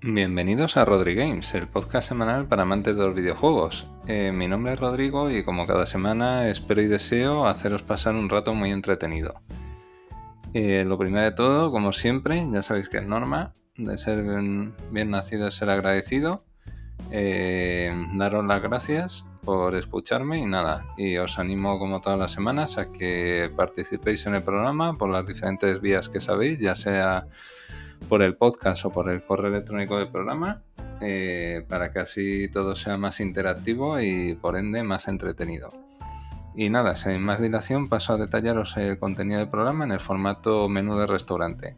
Bienvenidos a Rodri Games, el podcast semanal para amantes de los videojuegos. Eh, mi nombre es Rodrigo y como cada semana espero y deseo haceros pasar un rato muy entretenido. Eh, lo primero de todo, como siempre, ya sabéis que es norma, de ser bien, nacido es ser agradecido. Eh, daros las gracias por escucharme y nada, y os animo como todas las semanas a que participéis en el programa por las diferentes vías que sabéis, ya sea por el podcast o por el correo electrónico del programa, eh, para que así todo sea más interactivo y por ende más entretenido. Y nada, sin más dilación paso a detallaros el contenido del programa en el formato menú de restaurante.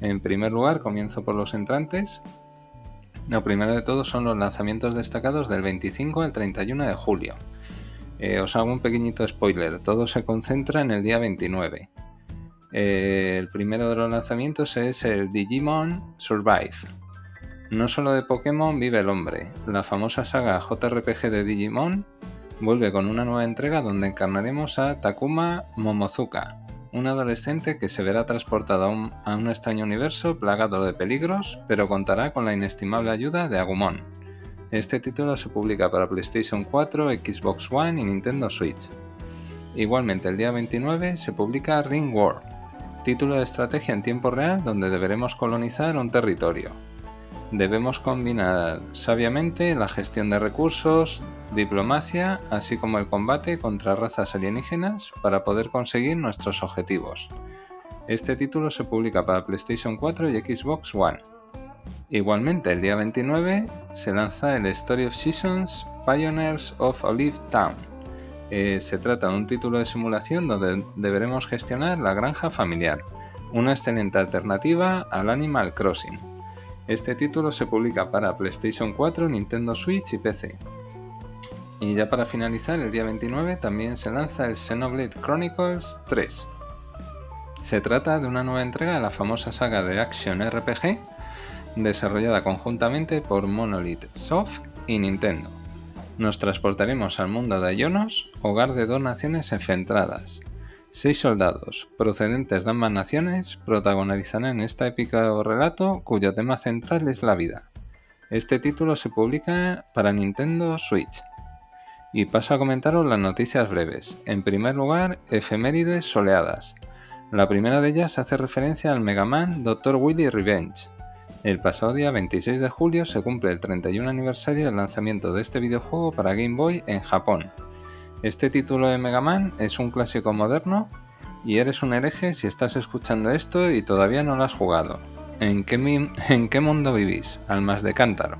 En primer lugar, comienzo por los entrantes. Lo primero de todo son los lanzamientos destacados del 25 al 31 de julio. Eh, os hago un pequeñito spoiler, todo se concentra en el día 29. Eh, el primero de los lanzamientos es el Digimon Survive. No solo de Pokémon vive el hombre. La famosa saga JRPG de Digimon vuelve con una nueva entrega donde encarnaremos a Takuma Momozuka, un adolescente que se verá transportado a un, a un, extraño universo plagado de peligros, pero contará con la inestimable ayuda de Agumon. Este título se publica para PlayStation 4, Xbox One y Nintendo Switch. Igualmente el día 29 se publica Ring War, título de estrategia en tiempo real donde deberemos colonizar un territorio. Debemos combinar sabiamente la gestión de recursos, diplomacia, así como el combate contra razas alienígenas para poder conseguir nuestros objetivos. Este título se publica para PlayStation 4 y Xbox One. Igualmente, el día 29 se lanza el Story of Seasons Pioneers of Olive Town, eh, se trata de un título de simulación donde deberemos gestionar la granja familiar, una excelente alternativa al Animal Crossing. Este título se publica para PlayStation 4, Nintendo Switch y PC. Y ya para finalizar, el día 29 también se lanza el Xenoblade Chronicles 3. Se trata de una nueva entrega de la famosa saga de Action RPG desarrollada conjuntamente por Monolith Soft y Nintendo nos transportaremos al mundo de Ionos, hogar de dos naciones enfrentadas. Seis soldados, procedentes de ambas naciones, protagonizarán este épico relato cuyo tema central es la vida. Este título se publica para Nintendo Switch. Y paso a comentaros las noticias breves. En primer lugar, efemérides soleadas. La primera de ellas hace referencia al Mega Man Dr. Willy Revenge, el pasado día 26 de julio se cumple el 31 aniversario del lanzamiento de este videojuego para Game Boy en Japón. Este título de Mega Man es un clásico moderno y eres un hereje si estás escuchando esto y todavía no lo has jugado. ¿En qué, mundo vivís? Almas de cántaro.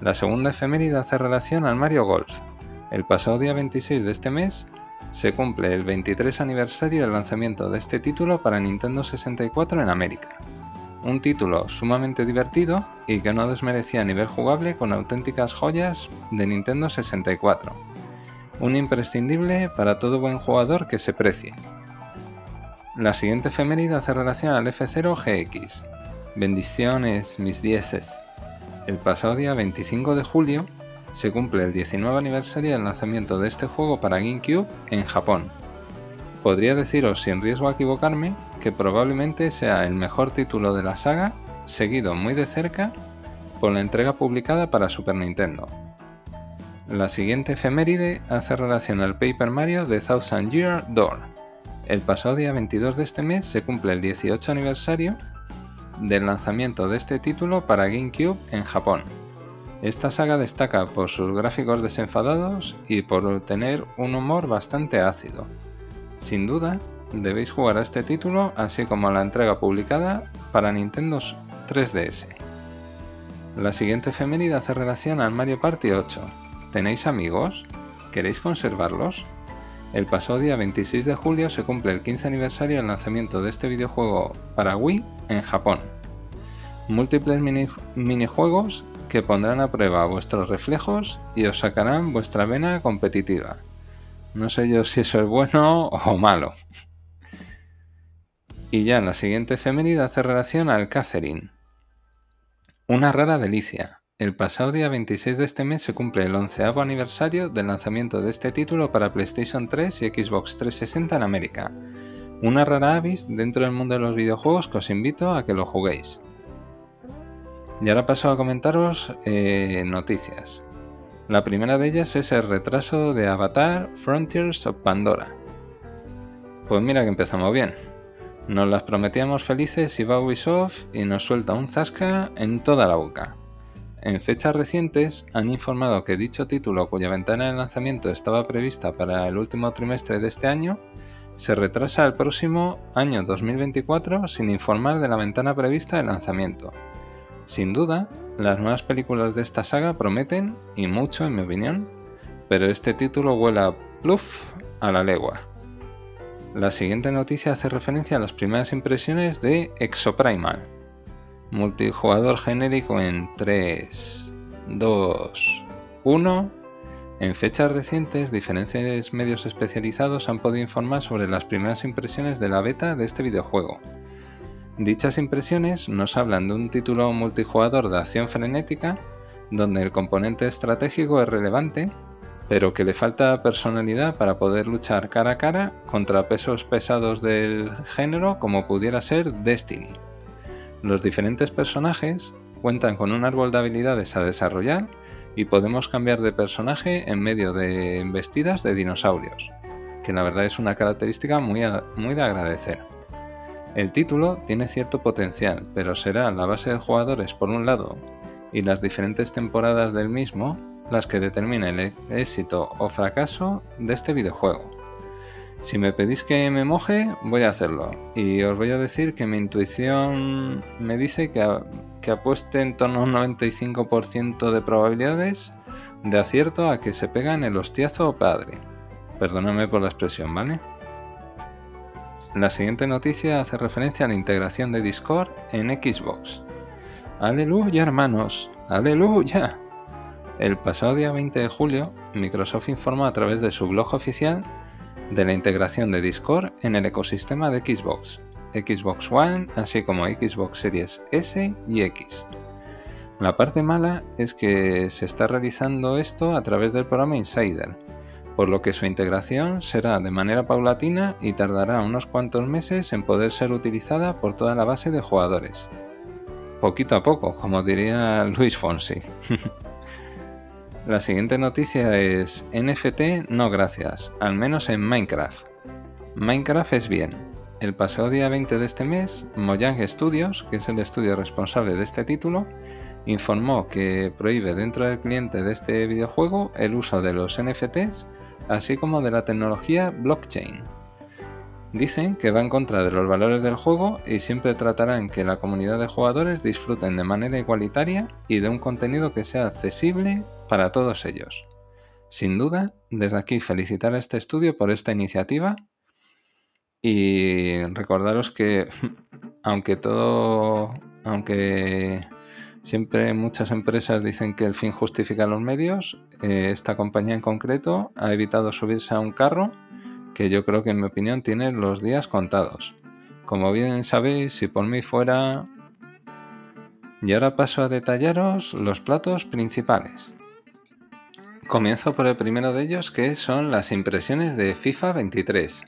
La segunda efeméride hace relación al Mario Golf. El pasado día 26 de este mes se cumple el 23 aniversario del lanzamiento de este título para Nintendo 64 en América un título sumamente divertido y que no desmerecía a nivel jugable con auténticas joyas de Nintendo 64. Un imprescindible para todo buen jugador que se precie. La siguiente efeméride hace relación al F0 GX. Bendiciones, mis dieces. El pasado día 25 de julio se cumple el 19 aniversario del lanzamiento de este juego para GameCube en Japón podría deciros sin riesgo a equivocarme que probablemente sea el mejor título de la saga, seguido muy de cerca por la entrega publicada para Super Nintendo. La siguiente efeméride hace relación al Paper Mario de Thousand Year Door. El pasado día 22 de este mes se cumple el 18 aniversario del lanzamiento de este título para GameCube en Japón. Esta saga destaca por sus gráficos desenfadados y por tener un humor bastante ácido. Sin duda, debéis jugar a este título, así como a la entrega publicada para Nintendo 3DS. La siguiente efeméride hace relación al Mario Party 8. ¿Tenéis amigos? ¿Queréis conservarlos? El pasado día 26 de julio se cumple el 15 aniversario del lanzamiento de este videojuego para Wii en Japón. Múltiples minijuegos que pondrán a prueba vuestros reflejos y os sacarán vuestra vena competitiva. No sé yo si eso es bueno o malo. Y ya en la siguiente efeméride hace relación al Catherine. Una rara delicia. El pasado día 26 de este mes se cumple el onceavo aniversario del lanzamiento de este título para PlayStation 3 y Xbox 360 en América. Una rara avis dentro del mundo de los videojuegos que os invito a que lo juguéis. Y ahora paso a comentaros eh, noticias. La primera de ellas es el retraso de Avatar Frontiers of Pandora. Pues mira que empezamos bien. Nos las prometíamos felices y va Ubisoft y nos suelta un zasca en toda la boca. En fechas recientes han informado que dicho título, cuya ventana de lanzamiento estaba prevista para el último trimestre de este año, se retrasa al próximo año 2024 sin informar de la ventana prevista de lanzamiento. Sin duda, las nuevas películas de esta saga prometen, y mucho en mi opinión, pero este título vuela pluf a la legua. La siguiente noticia hace referencia a las primeras impresiones de Exoprimal, multijugador genérico en 3, 2, 1. En fechas recientes, diferentes medios especializados han podido informar sobre las primeras impresiones de la beta de este videojuego. Dichas impresiones nos hablan de un título multijugador de acción frenética, donde el componente estratégico es relevante pero que le falta personalidad para poder luchar cara a cara contra pesos pesados del género como pudiera ser Destiny. Los diferentes personajes cuentan con un árbol de habilidades a desarrollar y podemos cambiar de personaje en medio de embestidas de dinosaurios, que la verdad es una característica muy, muy de agradecer. El título tiene cierto potencial, pero será la base de jugadores por un lado y las diferentes temporadas del mismo las que determinen el éxito o fracaso de este videojuego. Si me pedís que me moje, voy a hacerlo. Y os voy a decir que mi intuición me dice que, que apueste en torno a un 95% de probabilidades de acierto a que se pegan el hostiazo padre. Perdóname por la expresión, ¿vale? La siguiente noticia hace referencia a la integración de Discord en Xbox. Aleluya, hermanos, aleluya. El pasado día 20 de julio, Microsoft informó a través de su blog oficial de la integración de Discord en el ecosistema de Xbox, Xbox One, así como Xbox Series S y X. La parte mala es que se está realizando esto a través del programa Insider, por lo que su integración será de manera paulatina y tardará unos cuantos meses en poder ser utilizada por toda la base de jugadores. Poquito a poco, como diría Luis Fonsi. La siguiente noticia es NFT no gracias, al menos en Minecraft. Minecraft es bien. El pasado día 20 de este mes, Mojang Studios, que es el estudio responsable de este título, informó que prohíbe dentro del cliente de este videojuego el uso de los NFTs, así como de la tecnología blockchain. Dicen que va en contra de los valores del juego y siempre tratarán que la comunidad de jugadores disfruten de manera igualitaria y de un contenido que sea accesible para todos ellos. Sin duda, desde aquí felicitar a este estudio por esta iniciativa y recordaros que aunque todo, aunque siempre muchas empresas dicen que el fin justifica los medios, eh, esta compañía en concreto ha evitado subirse a un carro que yo creo que en mi opinión tiene los días contados. Como bien sabéis, si por mí fuera... Y ahora paso a detallaros los platos principales. Comienzo por el primero de ellos, que son las impresiones de FIFA 23.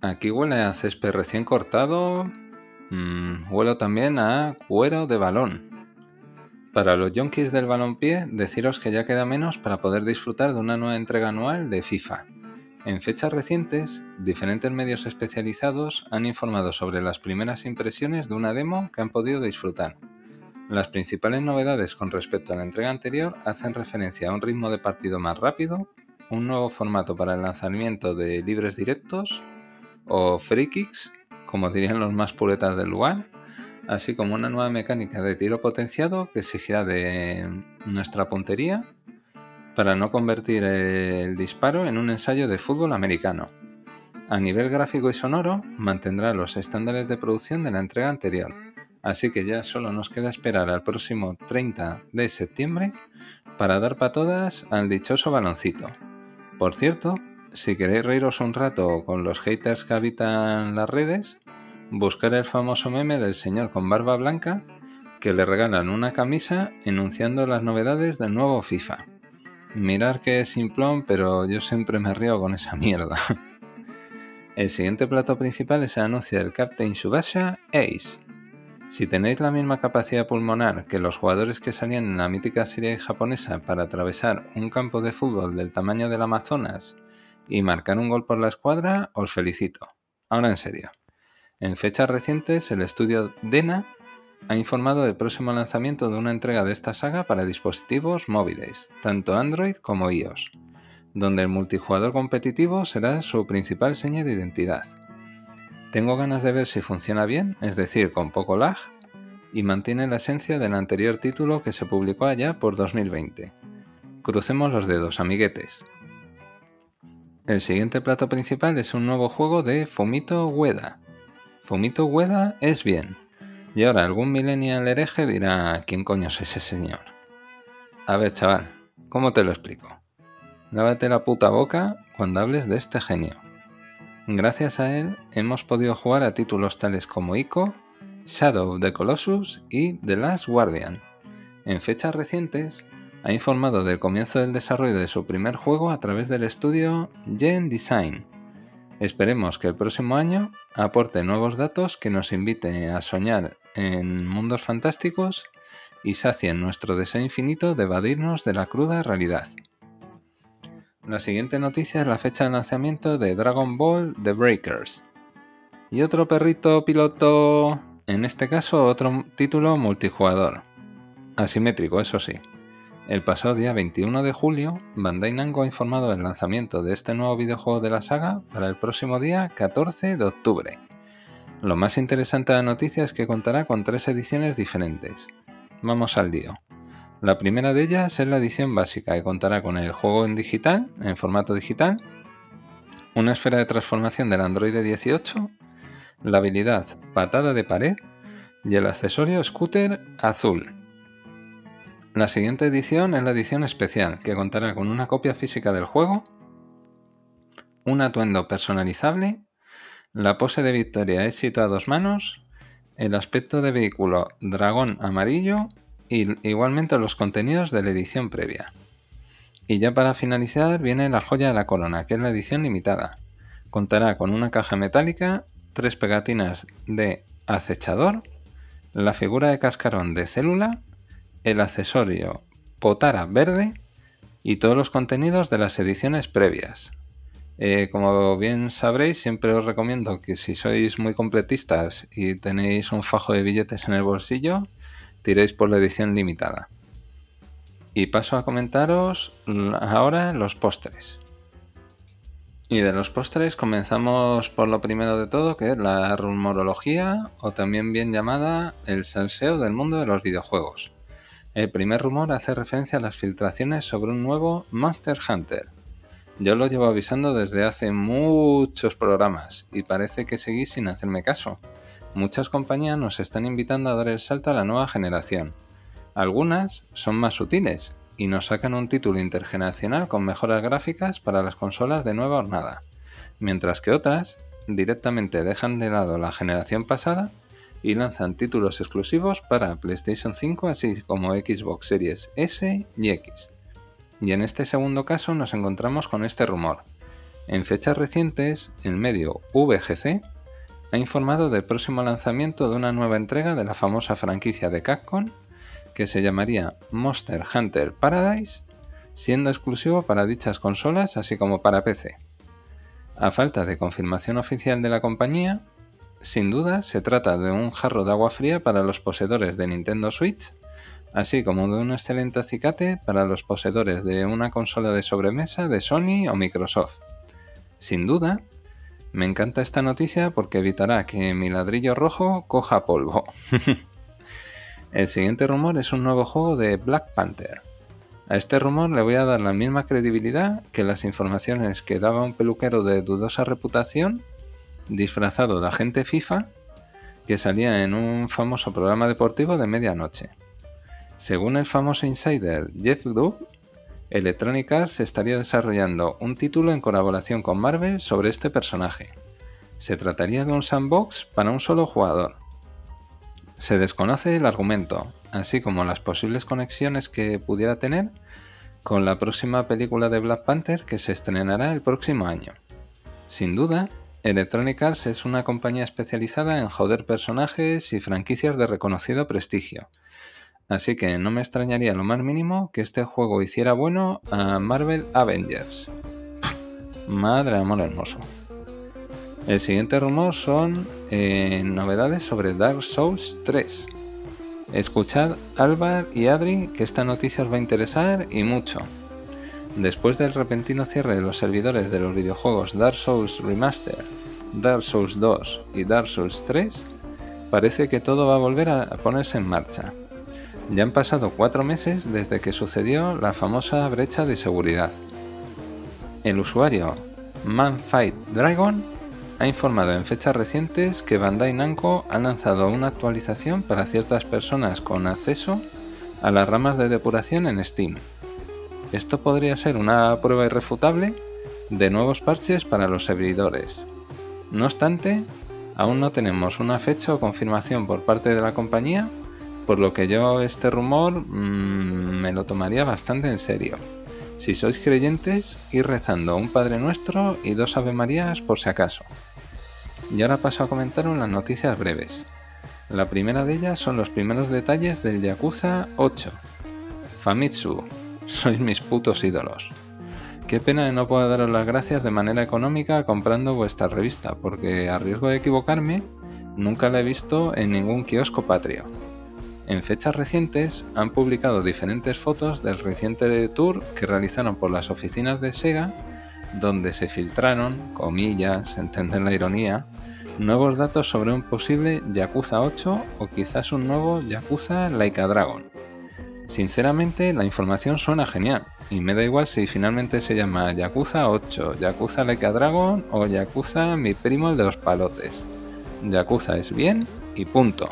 Aquí huele a césped recién cortado. Mm, huelo también a cuero de balón. Para los junkies del balonpié, deciros que ya queda menos para poder disfrutar de una nueva entrega anual de FIFA. En fechas recientes, diferentes medios especializados han informado sobre las primeras impresiones de una demo que han podido disfrutar. Las principales novedades con respecto a la entrega anterior hacen referencia a un ritmo de partido más rápido, un nuevo formato para el lanzamiento de libres directos o free kicks, como dirían los más puretas del lugar, así como una nueva mecánica de tiro potenciado que exigirá de nuestra puntería para no convertir el disparo en un ensayo de fútbol americano. A nivel gráfico y sonoro, mantendrá los estándares de producción de la entrega anterior, Así que ya solo nos queda esperar al próximo 30 de septiembre para dar patadas al dichoso baloncito. Por cierto, si queréis reíros un rato con los haters que habitan las redes, buscar el famoso meme del señor con barba blanca que le regalan una camisa enunciando las novedades del nuevo FIFA. Mirar que es simplón, pero yo siempre me río con esa mierda. El siguiente plato principal es el anuncio del Captain Subasha Ace, Si tenéis la misma capacidad pulmonar que los jugadores que salían en la mítica serie japonesa para atravesar un campo de fútbol del tamaño del Amazonas y marcar un gol por la escuadra, os felicito. Ahora en serio. En fechas recientes, el estudio Dena ha informado del próximo lanzamiento de una entrega de esta saga para dispositivos móviles, tanto Android como iOS, donde el multijugador competitivo será su principal seña de identidad. Tengo ganas de ver si funciona bien, es decir, con poco lag, y mantiene la esencia del anterior título que se publicó allá por 2020. Crucemos los dedos, amiguetes. El siguiente plato principal es un nuevo juego de Fumito Ueda. Fumito Ueda es bien. Y ahora algún millennial hereje dirá, ¿quién coño es ese señor? A ver, chaval, ¿cómo te lo explico? Lávate la puta boca cuando hables de este genio. Gracias a él hemos podido jugar a títulos tales como Ico, Shadow of the Colossus y The Last Guardian. En fechas recientes, ha informado del comienzo del desarrollo de su primer juego a través del estudio Gen Design. Esperemos que el próximo año aporte nuevos datos que nos invite a soñar en mundos fantásticos y sacien nuestro deseo infinito de evadirnos de la cruda realidad. La siguiente noticia es la fecha de lanzamiento de Dragon Ball The Breakers. Y otro perrito piloto, en este caso otro título multijugador. Asimétrico, eso sí. El pasado día 21 de julio, Bandai Namco ha informado del lanzamiento de este nuevo videojuego de la saga para el próximo día 14 de octubre. Lo más interesante de la noticia es que contará con tres ediciones diferentes. Vamos al lío. La primera de ellas es la edición básica, que contará con el juego en digital, en formato digital, una esfera de transformación del Android 18, la habilidad patada de pared y el accesorio scooter azul. La siguiente edición es la edición especial, que contará con una copia física del juego, un atuendo personalizable, la pose de victoria éxito a dos manos, el aspecto de vehículo dragón amarillo y igualmente los contenidos de la edición previa. Y ya para finalizar viene la joya de la corona, que es la edición limitada. Contará con una caja metálica, tres pegatinas de acechador, la figura de cascarón de célula, el accesorio potara verde y todos los contenidos de las ediciones previas. Eh, como bien sabréis, siempre os recomiendo que si sois muy completistas y tenéis un fajo de billetes en el bolsillo, tiréis por la edición limitada. Y paso a comentaros ahora los postres. Y de los postres comenzamos por lo primero de todo, que es la rumorología, o también bien llamada el salseo del mundo de los videojuegos. El primer rumor hace referencia a las filtraciones sobre un nuevo Monster Hunter. Yo lo llevo avisando desde hace muchos programas y parece que seguís sin hacerme caso. Muchas compañías nos están invitando a dar el salto a la nueva generación. Algunas son más sutiles y nos sacan un título intergeneracional con mejoras gráficas para las consolas de nueva hornada, mientras que otras directamente dejan de lado la generación pasada y lanzan títulos exclusivos para PlayStation 5 así como Xbox Series S y X. Y en este segundo caso nos encontramos con este rumor. En fechas recientes, el medio VGC ha informado del próximo lanzamiento de una nueva entrega de la famosa franquicia de Capcom que se llamaría Monster Hunter Paradise, siendo exclusivo para dichas consolas así como para PC. A falta de confirmación oficial de la compañía, sin duda se trata de un jarro de agua fría para los poseedores de Nintendo Switch, así como de un excelente acicate para los poseedores de una consola de sobremesa de Sony o Microsoft. Sin duda, me encanta esta noticia porque evitará que mi ladrillo rojo coja polvo. El siguiente rumor es un nuevo juego de Black Panther. A este rumor le voy a dar la misma credibilidad que las informaciones que daba un peluquero de dudosa reputación, disfrazado de agente FIFA, que salía en un famoso programa deportivo de medianoche. Según el famoso insider Jeff Grubb, Electronic Arts estaría desarrollando un título en colaboración con Marvel sobre este personaje. Se trataría de un sandbox para un solo jugador. Se desconoce el argumento, así como las posibles conexiones que pudiera tener con la próxima película de Black Panther que se estrenará el próximo año. Sin duda, Electronic Arts es una compañía especializada en joder personajes y franquicias de reconocido prestigio. Así que no me extrañaría lo más mínimo que este juego hiciera bueno a Marvel Avengers. madre amor hermoso. El siguiente rumor son eh, novedades sobre Dark Souls 3. Escuchad, Álvar y Adri, que esta noticia os va a interesar y mucho. Después del repentino cierre de los servidores de los videojuegos Dark Souls Remaster, Dark Souls 2 y Dark Souls 3, parece que todo va a volver a ponerse en marcha. Ya han pasado cuatro meses desde que sucedió la famosa brecha de seguridad. El usuario Manfight Dragon ha informado en fechas recientes que Bandai Namco ha lanzado una actualización para ciertas personas con acceso a las ramas de depuración en Steam. Esto podría ser una prueba irrefutable de nuevos parches para los servidores. No obstante, aún no tenemos una fecha o confirmación por parte de la compañía, por lo que yo este rumor mmm, me lo tomaría bastante en serio. Si sois creyentes, ir rezando un Padre Nuestro y dos Ave Marías por si acaso. Y ahora paso a comentar unas noticias breves. La primera de ellas son los primeros detalles del Yakuza 8. Famitsu, sois mis putos ídolos. Qué pena de no poder daros las gracias de manera económica comprando vuestra revista, porque a riesgo de equivocarme, nunca la he visto en ningún kiosco patrio. En fechas recientes han publicado diferentes fotos del reciente tour que realizaron por las oficinas de Sega, donde se filtraron, comillas, entienden la ironía, nuevos datos sobre un posible Yakuza 8 o quizás un nuevo Yakuza Laika Dragon. Sinceramente, la información suena genial, y me da igual si finalmente se llama Yakuza 8, Yakuza Laika Dragon o Yakuza mi primo el de los palotes. Yakuza es bien y punto.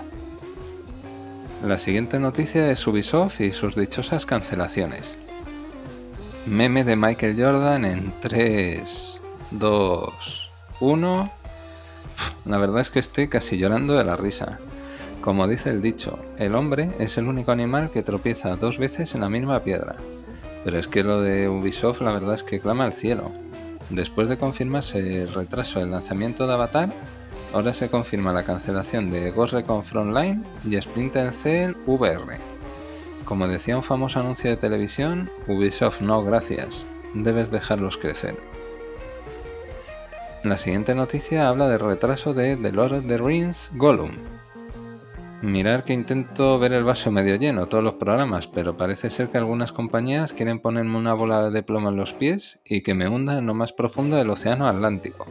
La siguiente noticia es Ubisoft y sus dichosas cancelaciones. Meme de Michael Jordan en 3, 2, 1. La verdad es que estoy casi llorando de la risa. Como dice el dicho, el hombre es el único animal que tropieza dos veces en la misma piedra. Pero es que lo de Ubisoft la verdad es que clama al cielo. Después de confirmarse el retraso del lanzamiento de Avatar, ahora se confirma la cancelación de Ghost Recon Frontline y Splinter Cell VR. Como decía un famoso anuncio de televisión, Ubisoft no gracias, debes dejarlos crecer. La siguiente noticia habla del retraso de The Lord of the Rings Gollum. Mirar que intento ver el vaso medio lleno todos los programas, pero parece ser que algunas compañías quieren ponerme una bola de plomo en los pies y que me hunda en lo más profundo del océano Atlántico.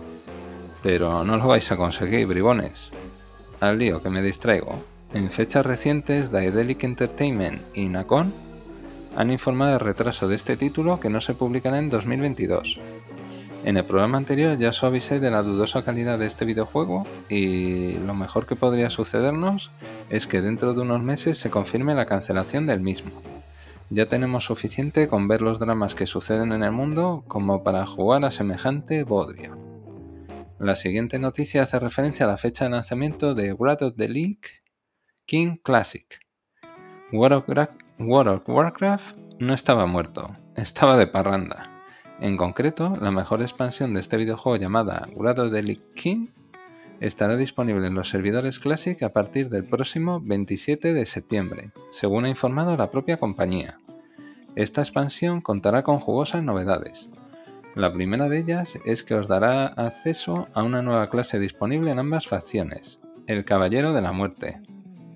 Pero no lo vais a conseguir, bribones. Al lío que me distraigo. En fechas recientes, Daedalic Entertainment y Nacon han informado de retraso de este título que no se publicará en 2022. En el programa anterior ya os avisé de la dudosa calidad de este videojuego y lo mejor que podría sucedernos es que dentro de unos meses se confirme la cancelación del mismo. Ya tenemos suficiente con ver los dramas que suceden en el mundo como para jugar a semejante bodrio. La siguiente noticia hace referencia a la fecha de lanzamiento de Wrath of the League King Classic. World of, Warcraft no estaba muerto, estaba de parranda. En concreto, la mejor expansión de este videojuego llamada the League King estará disponible en los servidores Classic a partir del próximo 27 de septiembre, según ha informado la propia compañía. Esta expansión contará con jugosas novedades, la primera de ellas es que os dará acceso a una nueva clase disponible en ambas facciones, el Caballero de la Muerte.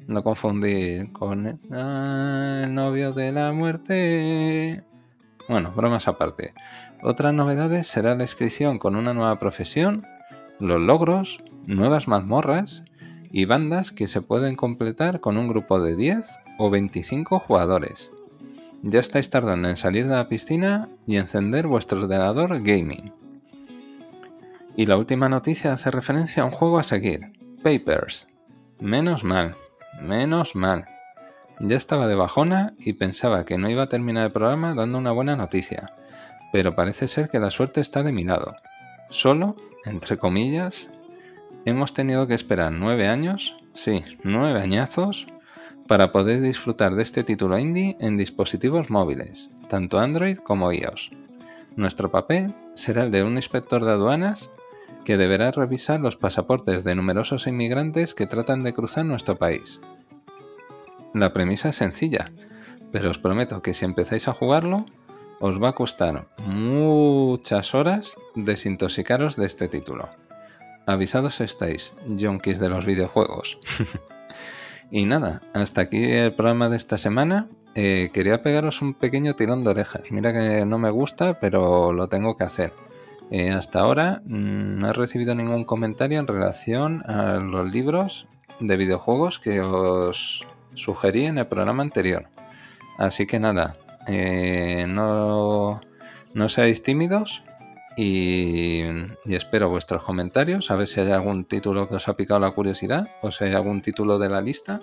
No confundir con el novio de la muerte. Bueno, bromas aparte. Otras novedades será la inscripción con una nueva profesión, los logros, nuevas mazmorras y bandas que se pueden completar con un grupo de 10 o 25 jugadores. Ya estáis tardando en salir de la piscina y encender vuestro ordenador gaming. Y la última noticia hace referencia a un juego a seguir, Papers. Menos mal, menos mal. Ya estaba de bajona y pensaba que no iba a terminar el programa dando una buena noticia, pero parece ser que la suerte está de mi lado. Solo, entre comillas, hemos tenido que esperar nueve años, sí, nueve añazos, para poder disfrutar de este título indie en dispositivos móviles, tanto Android como iOS. Nuestro papel será el de un inspector de aduanas que deberá revisar los pasaportes de numerosos inmigrantes que tratan de cruzar nuestro país. La premisa es sencilla, pero os prometo que si empezáis a jugarlo, os va a costar muchas horas desintoxicaros de este título. Avisados estáis, junkies de los videojuegos. y nada, hasta aquí el programa de esta semana. Eh, quería pegaros un pequeño tirón de orejas. Mira que no me gusta, pero lo tengo que hacer. Eh, hasta ahora mm, no he recibido ningún comentario en relación a los libros de videojuegos que os sugerí en el programa anterior. Así que nada, eh, no, no seáis tímidos y, espero vuestros comentarios, a ver si hay algún título que os ha picado la curiosidad o si hay algún título de la lista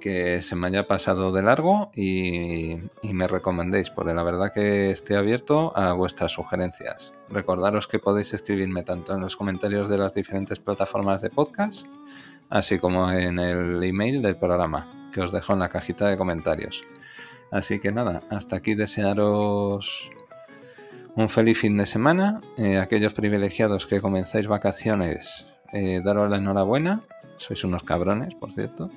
que se me haya pasado de largo y, me recomendéis, porque la verdad que estoy abierto a vuestras sugerencias. Recordaros que podéis escribirme tanto en los comentarios de las diferentes plataformas de podcast, así como en el email del programa, que os dejo en la cajita de comentarios. Así que nada, hasta aquí desearos un feliz fin de semana. Eh, aquellos privilegiados que comenzáis vacaciones, eh, daros la enhorabuena. Sois unos cabrones, por cierto.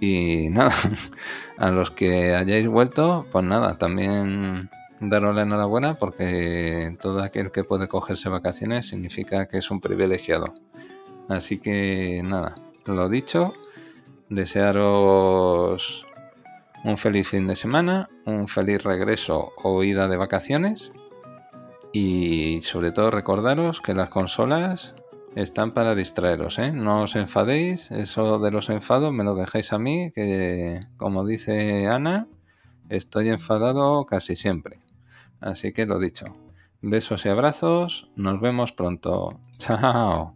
Y nada, a los que hayáis vuelto, pues nada, también daros la enhorabuena porque todo aquel que puede cogerse vacaciones significa que es un privilegiado. Así que nada, lo dicho, desearos un feliz fin de semana, un feliz regreso o ida de vacaciones y sobre todo recordaros que las consolas están para distraeros, ¿eh? No os enfadéis, eso de los enfados me lo dejáis a mí, que como dice Ana, estoy enfadado casi siempre. Así que lo dicho, besos y abrazos, nos vemos pronto. Chao.